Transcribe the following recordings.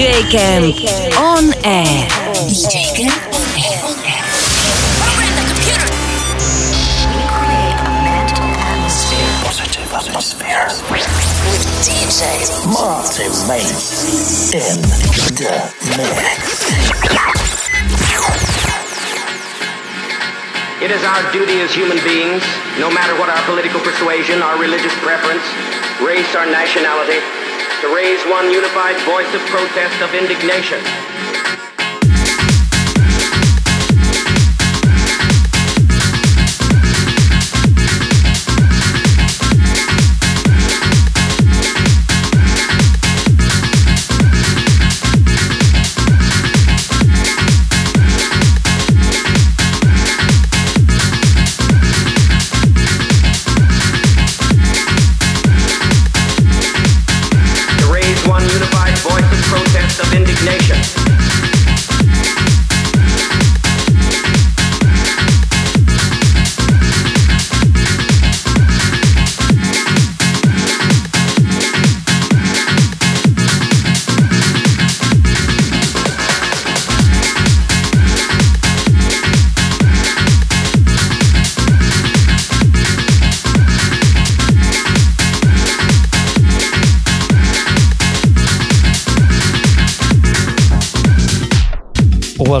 DJ Camp on air. DJ Camp on air. Program the computer. We create a mental atmosphere. Positive atmosphere. With DJ Martin Mates in the mix. It is our duty as human beings, no matter what our political persuasion, our religious preference, race, or nationality, to raise one unified voice of protest, of indignation.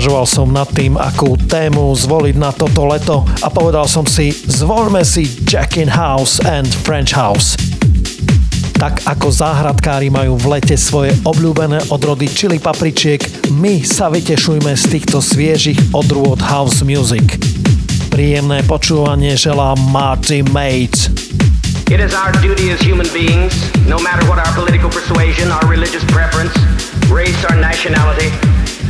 Uvažoval som nad tým, akú tému zvoliť na toto leto a povedal som si, zvolme si Jack in House and French House. Tak ako záhradkári majú v lete svoje obľúbené odrody čili papričiek, my sa vytešujme z týchto sviežich odrôd house music. Príjemné počúvanie želá Marty Mates. It is our duty as human beings, no matter what our political persuasion, our religious preference, race, or nationality,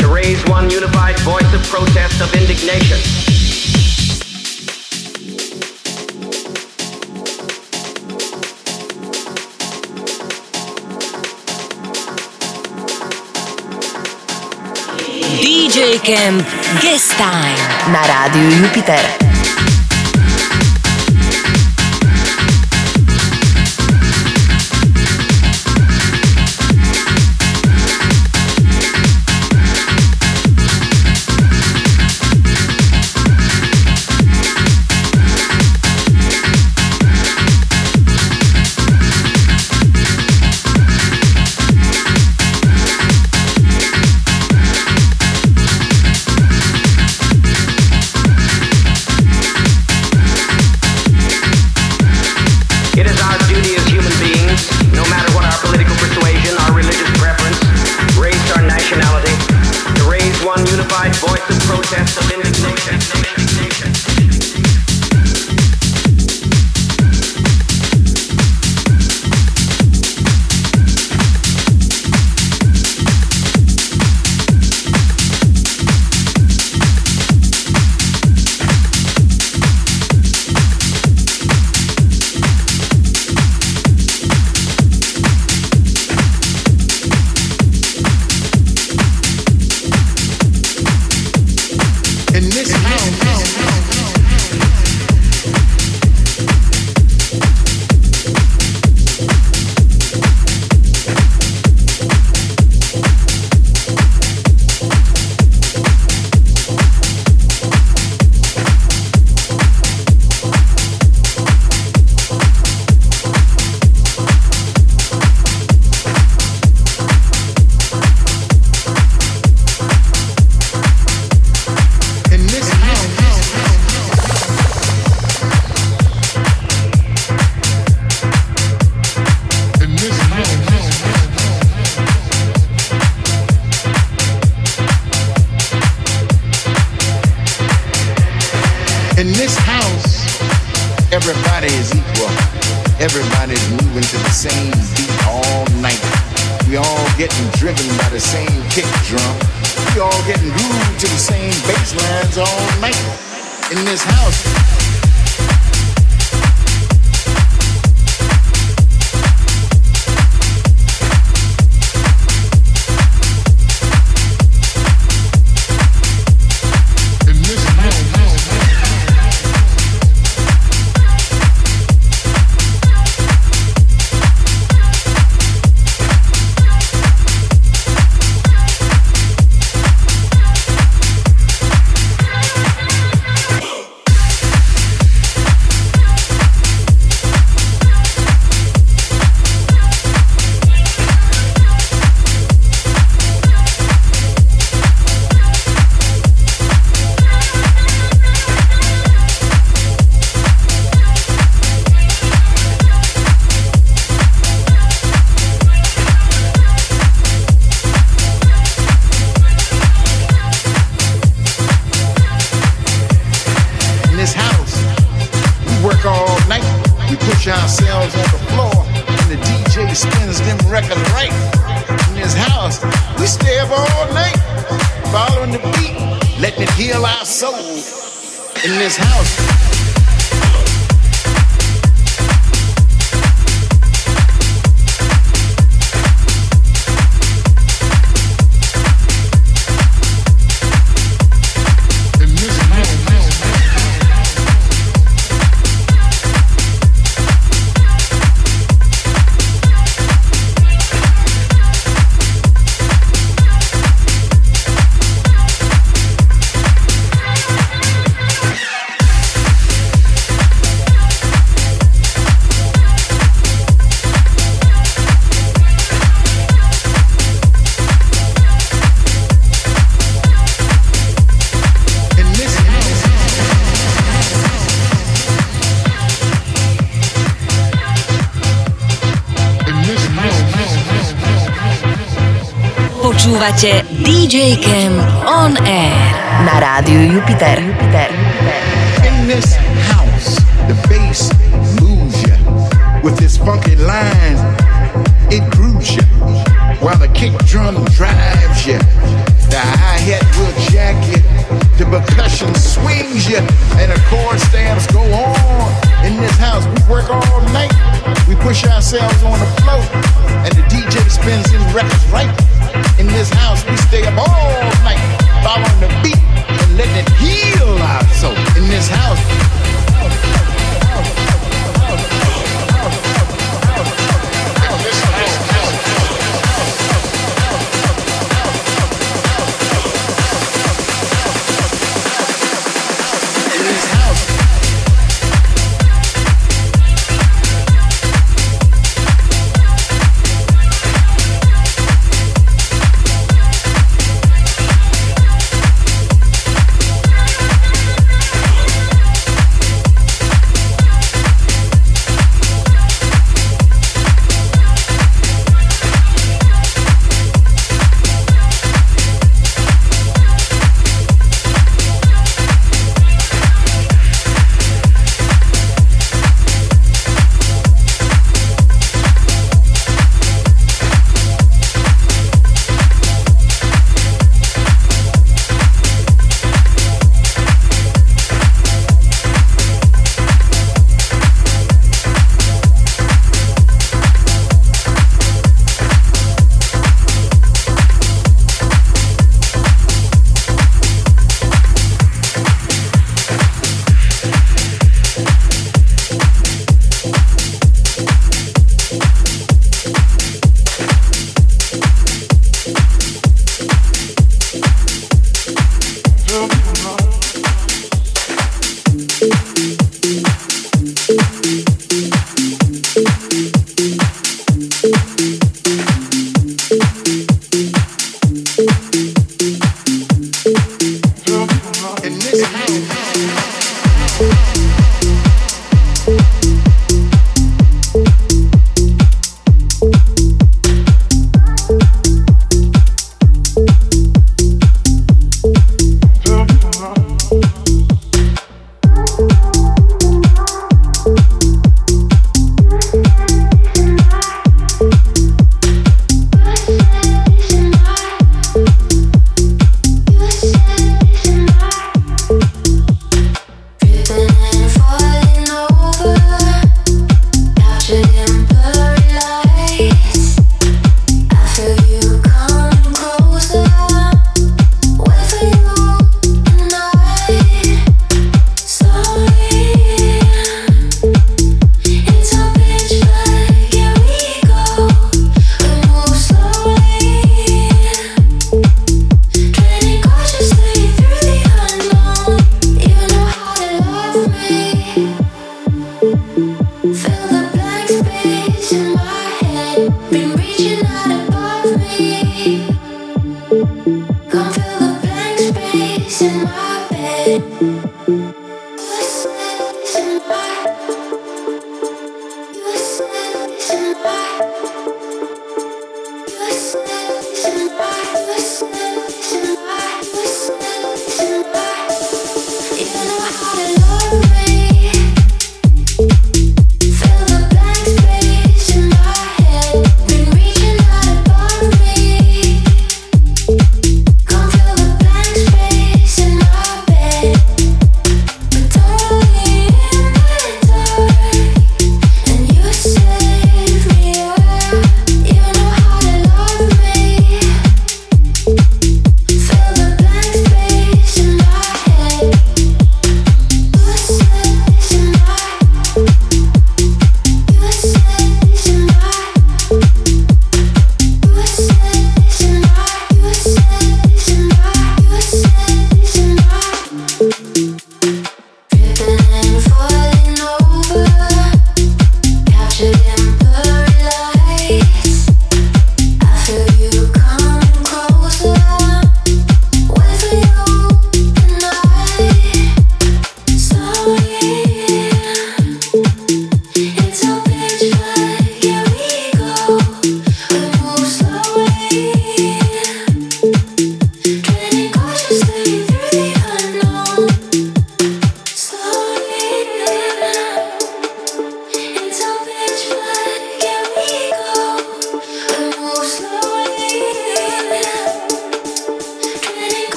to raise one unified voice of protest, of indignation. DJ Camp Guest Time. na rádiu Jupiter. Picture ourselves on the floor, and the DJ spins them records right. In his house, we stay up all night, following the beat, letting it heal our soul. In this house, Počúvate DJ Camp on air na rádiu Jupiter. Jupiter. In this house, the bass moves you with its funky line. It grooves you while the kick drum drives you. The hi hat will jack you. The percussion swings you, and the chord stamps go on. In this house, we work all night. We push ourselves on the floor, and the DJ spins in records right in this house, we stay up all night, following the beat and letting it heal our soul. In this house.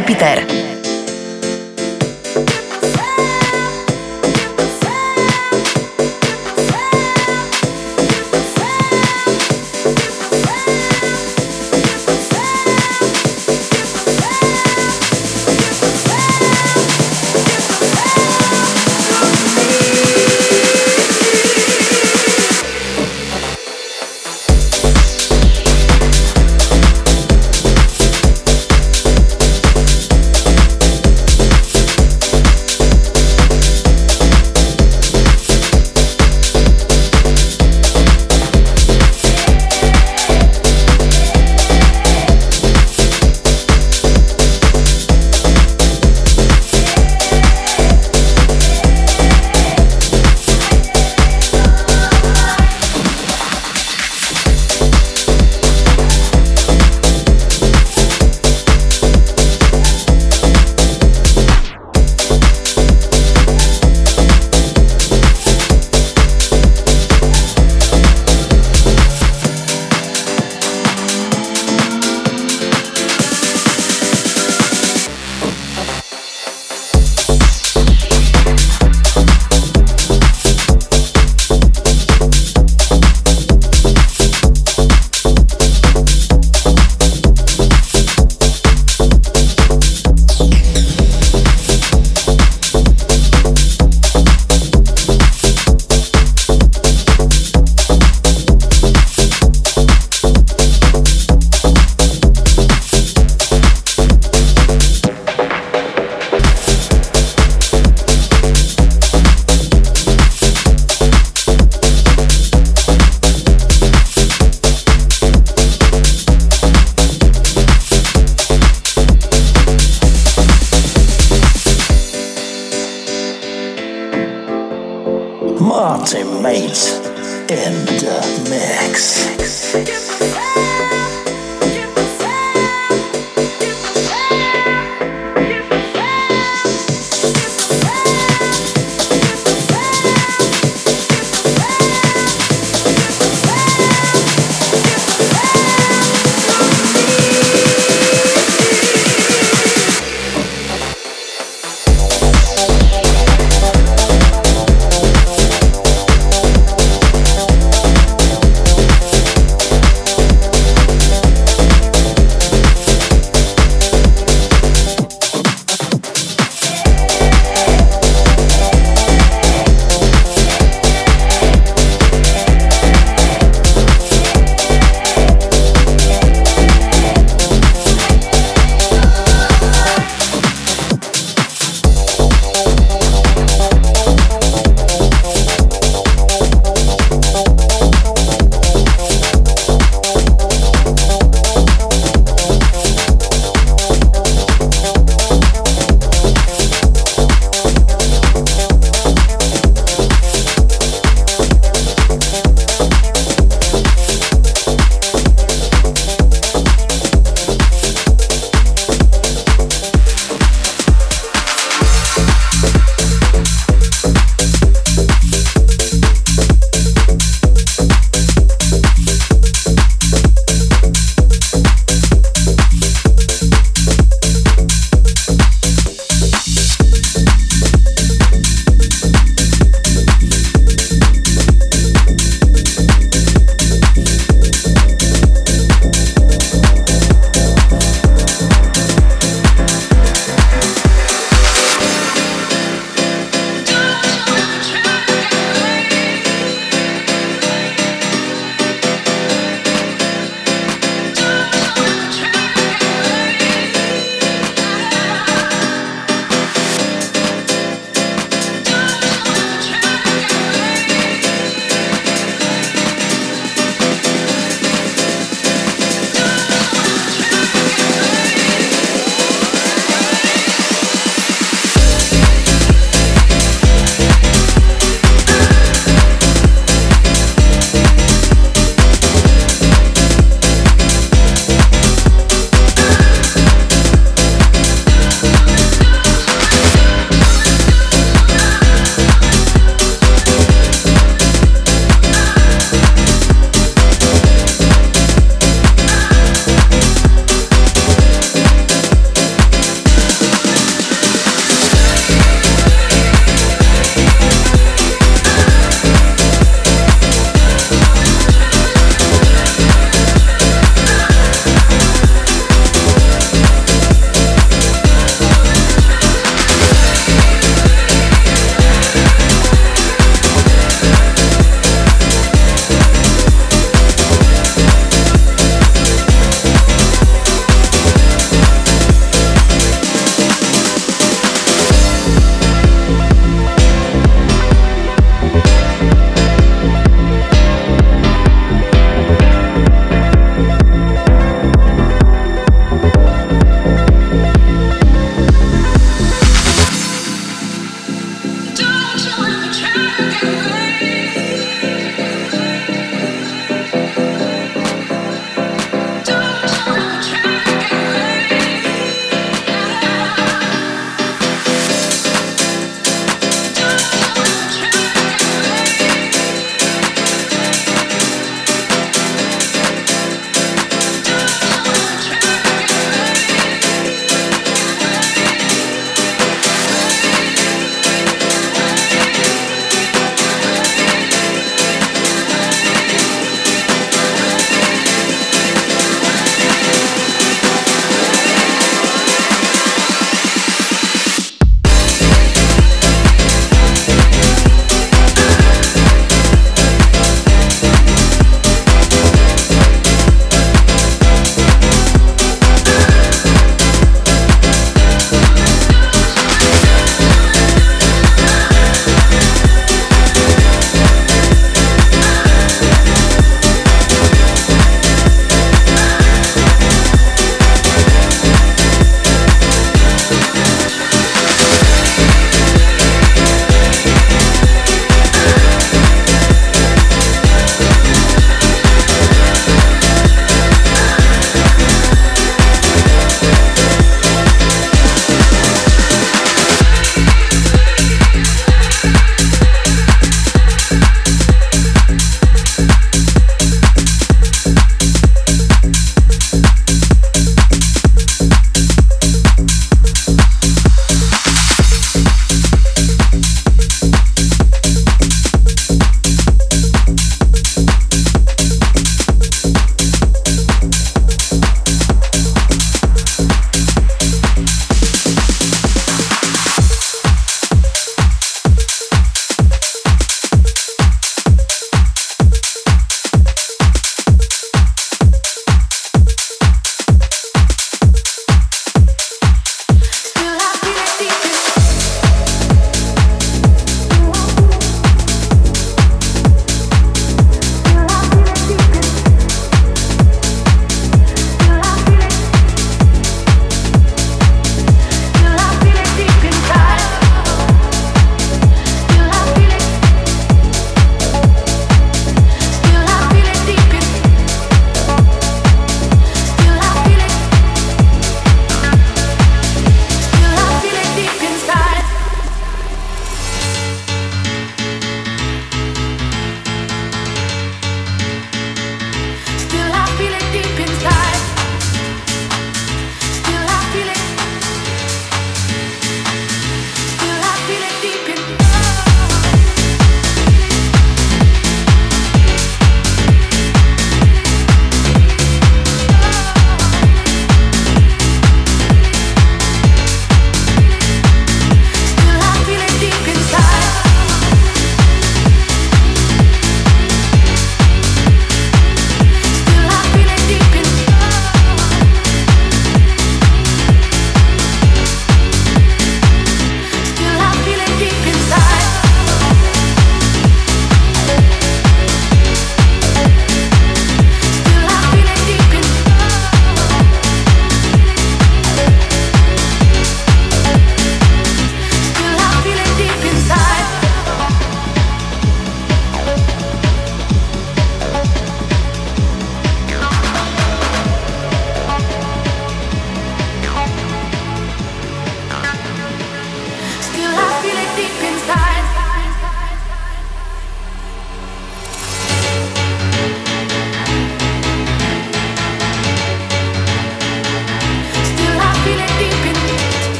Rádiu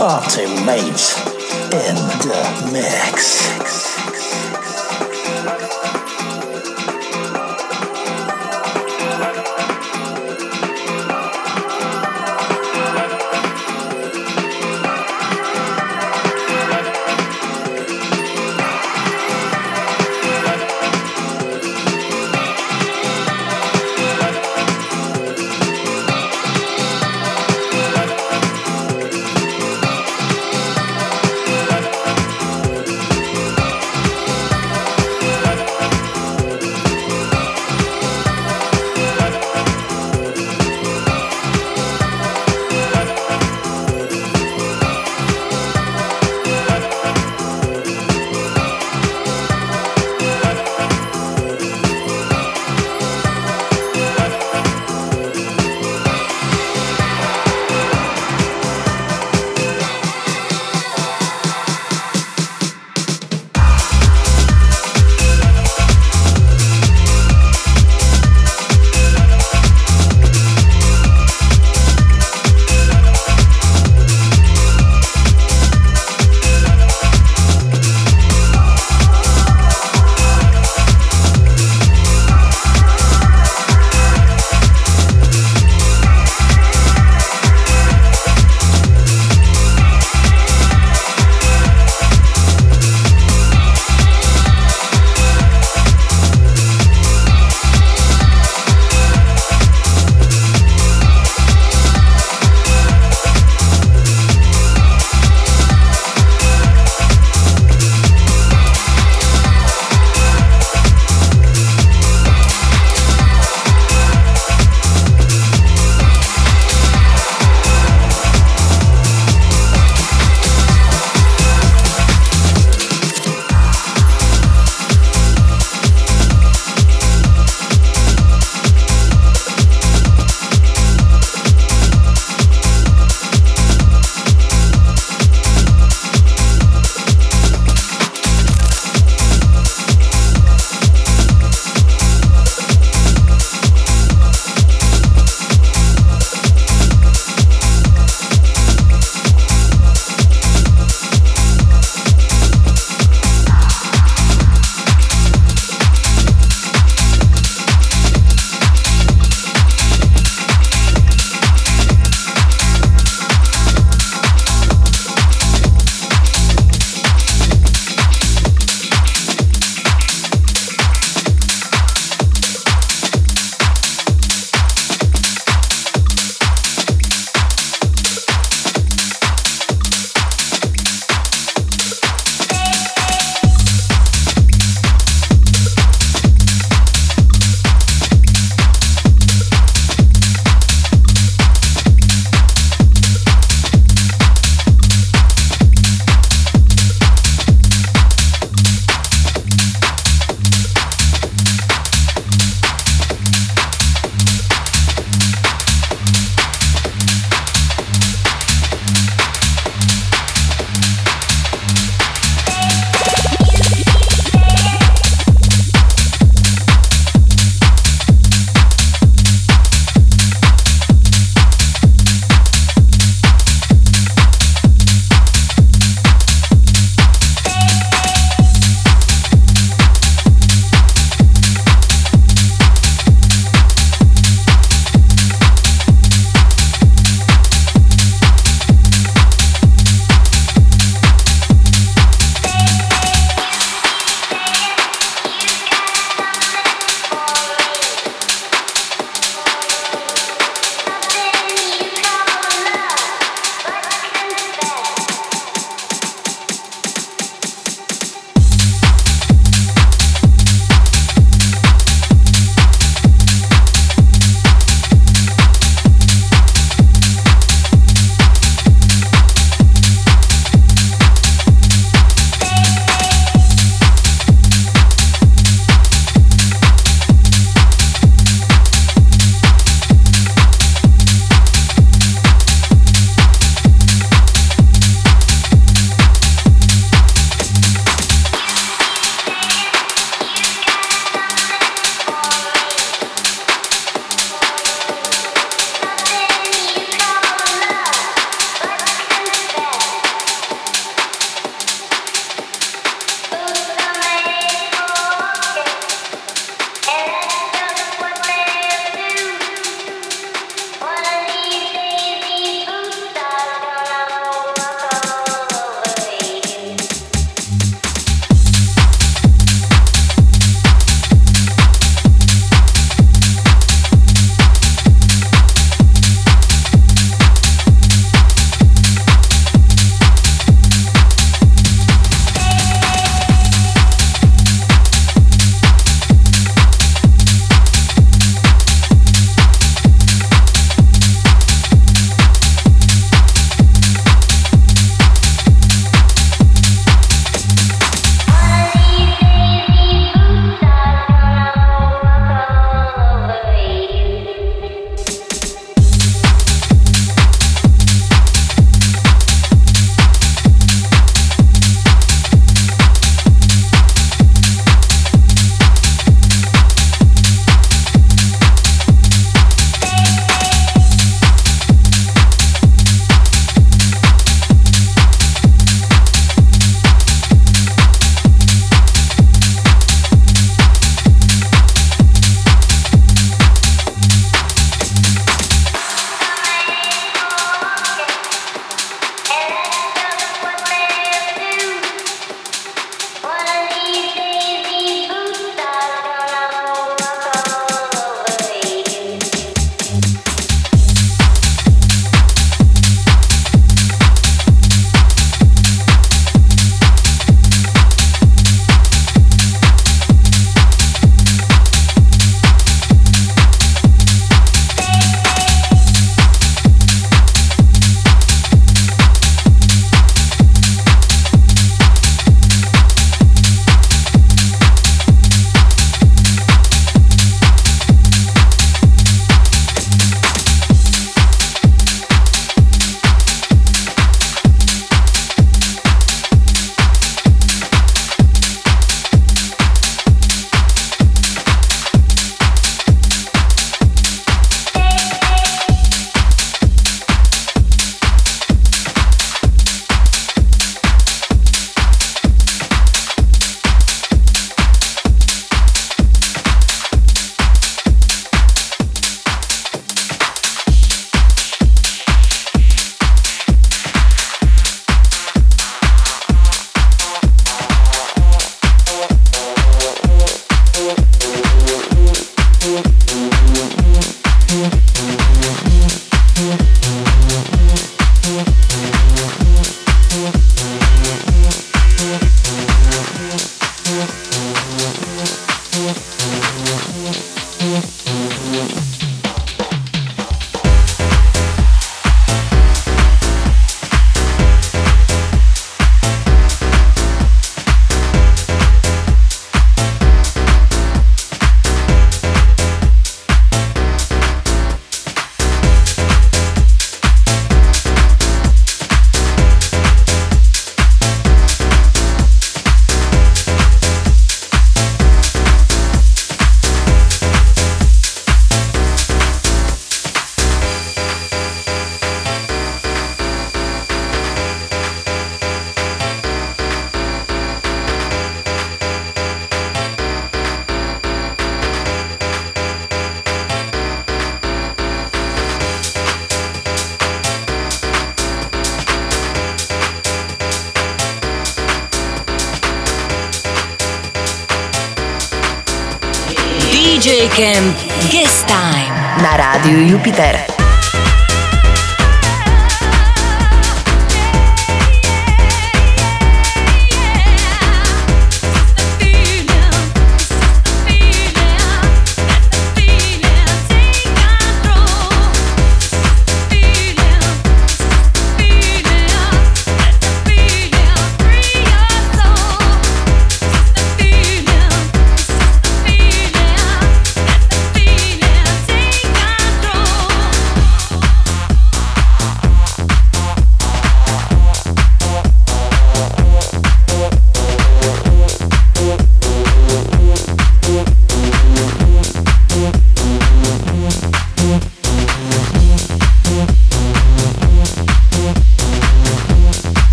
Marty Mate's in the mix.